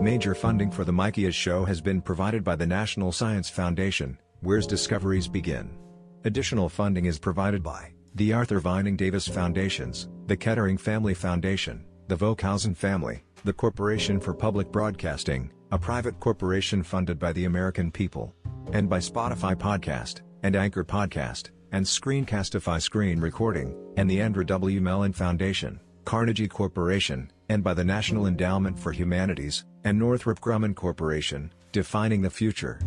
Major funding for the Mikias show has been provided by the National Science Foundation, where's discoveries begin. Additional funding is provided by the Arthur Vining Davis Foundations, the Kettering Family Foundation, the Vokhausen family, the Corporation for Public Broadcasting, a private corporation funded by the American people, and by Spotify Podcast, and Anchor Podcast, and Screencastify Screen Recording, and the Andrew W. Mellon Foundation, Carnegie Corporation, and by the National Endowment for Humanities, and Northrop Grumman Corporation, defining the future.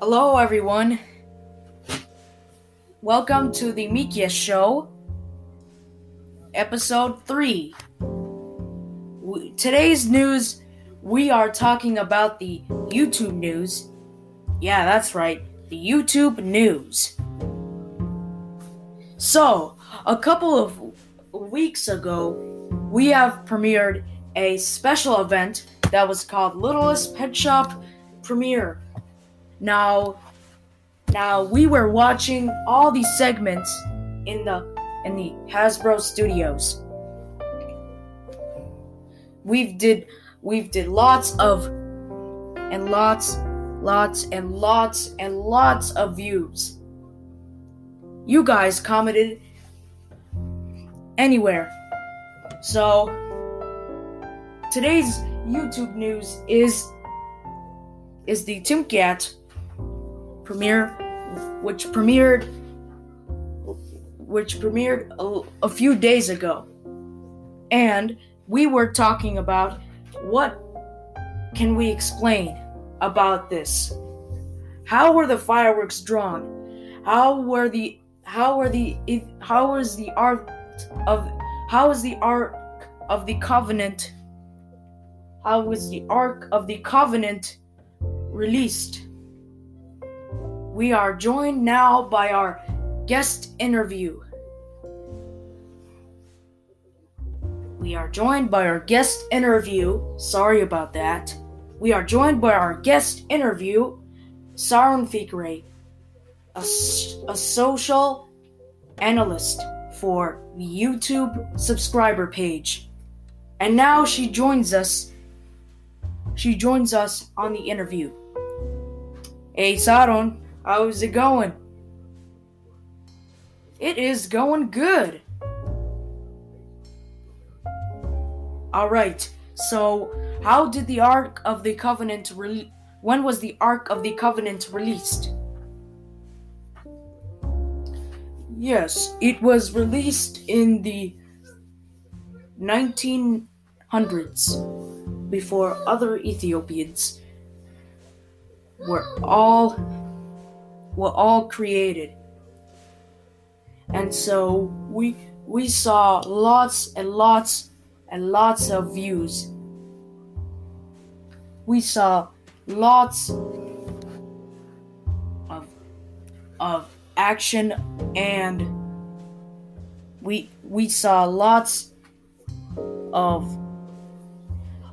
Hello, everyone. Welcome to the Mikias Show, episode 3. We, today's news, we are talking about the YouTube news. Yeah, that's right, the YouTube news. So, a couple of weeks ago, we have premiered a special event that was called Littlest Pet Shop Premiere. Now, now we were watching all these segments in the in the Hasbro Studios. We've did we've did lots of and lots lots and lots and lots of views. You guys commented anywhere. So today's YouTube news is is the Timkat premiere which premiered which premiered a, a few days ago. And we were talking about what can we explain about this? How were the fireworks drawn? How were the how were the how was the art of how was the ark of the covenant how was the ark of the covenant released? We are joined now by our guest interview. We are joined by our guest interview. Sorry about that. We are joined by our guest interview, Saron Fikre, a, a social analyst for YouTube subscriber page. And now she joins us. She joins us on the interview. Hey Saron, how's it going? It is going good. All right. So, how did the Ark of the Covenant re- when was the Ark of the Covenant released? Yes, it was released in the 1900s before other Ethiopians were all were all created. And so we we saw lots and lots and lots of views. We saw lots of of action and we we saw lots of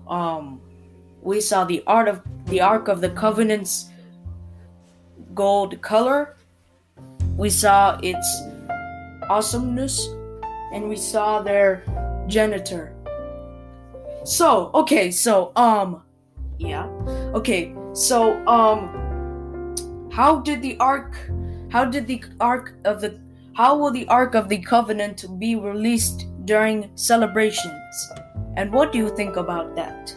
um we saw the art of the ark of the covenants gold color we saw its awesomeness and we saw their janitor so, okay, so um yeah. Okay, so um how did the ark how did the ark of the how will the ark of the covenant be released during celebrations? And what do you think about that?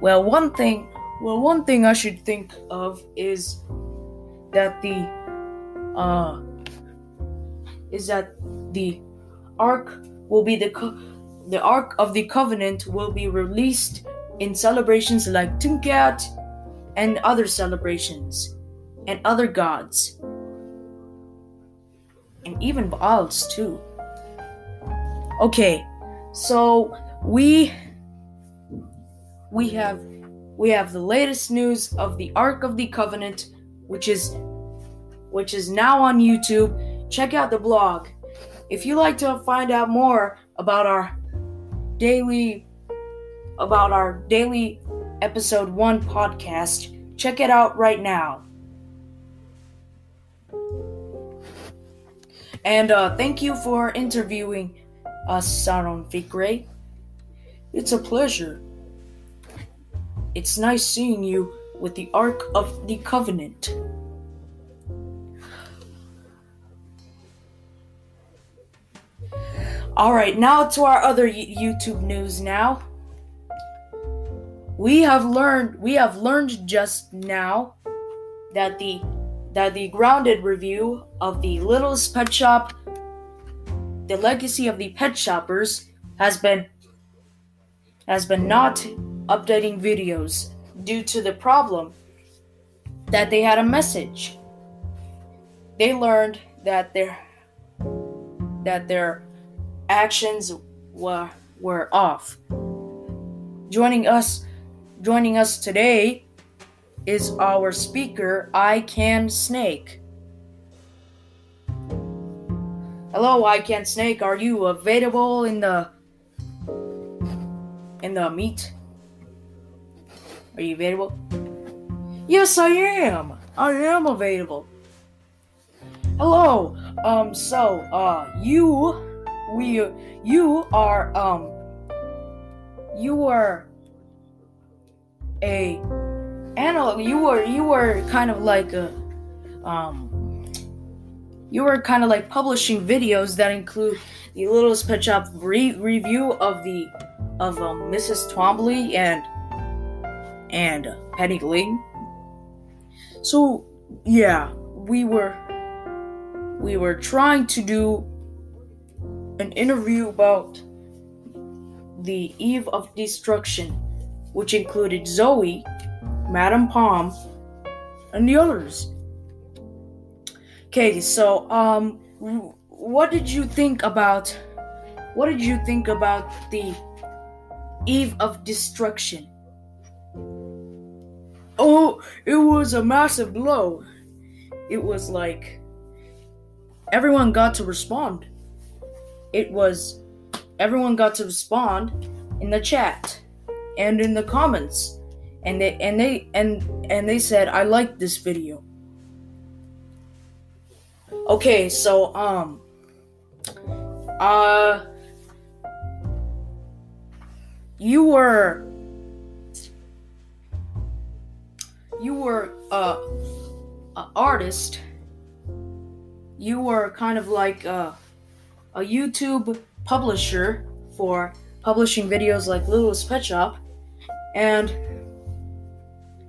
Well, one thing, well one thing I should think of is that the uh is that the ark will be the co- the Ark of the Covenant will be released in celebrations like Timkat and other celebrations, and other gods, and even Baals too. Okay, so we we have we have the latest news of the Ark of the Covenant, which is which is now on YouTube. Check out the blog. If you like to find out more about our daily about our daily episode 1 podcast. Check it out right now. And uh, thank you for interviewing us, Saron Fikre. It's a pleasure. It's nice seeing you with the Ark of the Covenant. All right, now to our other YouTube news now. We have learned we have learned just now that the that the grounded review of the Littlest Pet Shop The Legacy of the Pet Shoppers has been has been not updating videos due to the problem that they had a message. They learned that their that their actions were were off. Joining us joining us today is our speaker I Can Snake. Hello, I can't Snake. Are you available in the in the meet? Are you available? Yes, I am. I am available. Hello. Um. So, uh, you we you are um you were a analog you were you were kind of like a um you were kind of like publishing videos that include the littlest pet shop re- review of the of um, mrs twombly and and penny ling so yeah we were we were trying to do an interview about the Eve of Destruction, which included Zoe, Madame Palm, and the others. Okay, so um, what did you think about? What did you think about the Eve of Destruction? Oh, it was a massive blow. It was like everyone got to respond it was everyone got to respond in the chat and in the comments and they and they and and they said i like this video okay so um uh you were you were uh an artist you were kind of like uh a YouTube publisher for publishing videos like Littlest Pet Shop and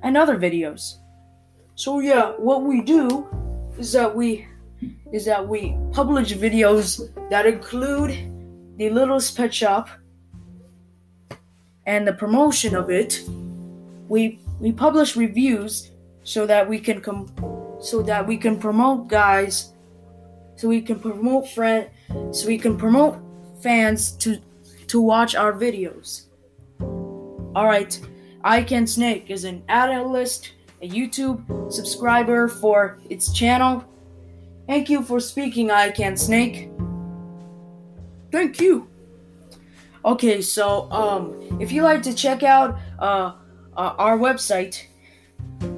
and other videos. So yeah, what we do is that we is that we publish videos that include the Littlest Pet Shop and the promotion of it. We we publish reviews so that we can come so that we can promote guys so we can promote friend so we can promote fans to to watch our videos. Alright, I Can Snake is an analyst, a YouTube subscriber for its channel. Thank you for speaking, I Can Snake. Thank you. Okay, so um, if you like to check out uh, uh our website,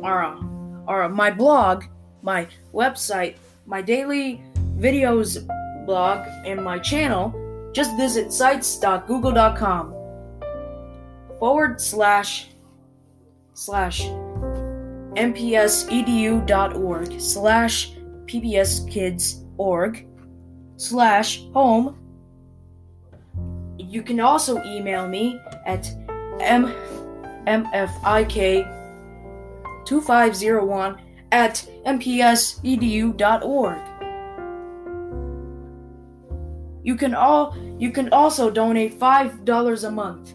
our uh, our my blog, my website, my daily videos blog, and my channel, just visit sites.google.com forward slash slash mpsedu.org slash pbskids.org slash home. You can also email me at m mfik2501 at mpsedu.org. You can all you can also donate $5 a month.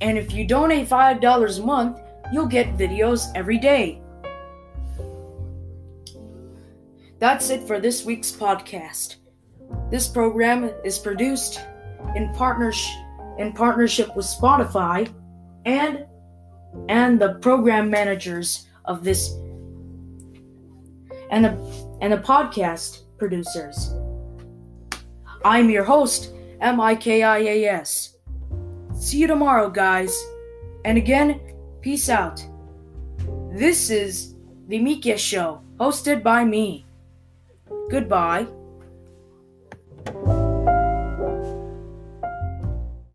And if you donate $5 a month, you'll get videos every day. That's it for this week's podcast. This program is produced in partnership in partnership with Spotify and and the program managers of this and the and the podcast producers. I'm your host, M I K I A S. See you tomorrow, guys. And again, peace out. This is The Mikias Show, hosted by me. Goodbye.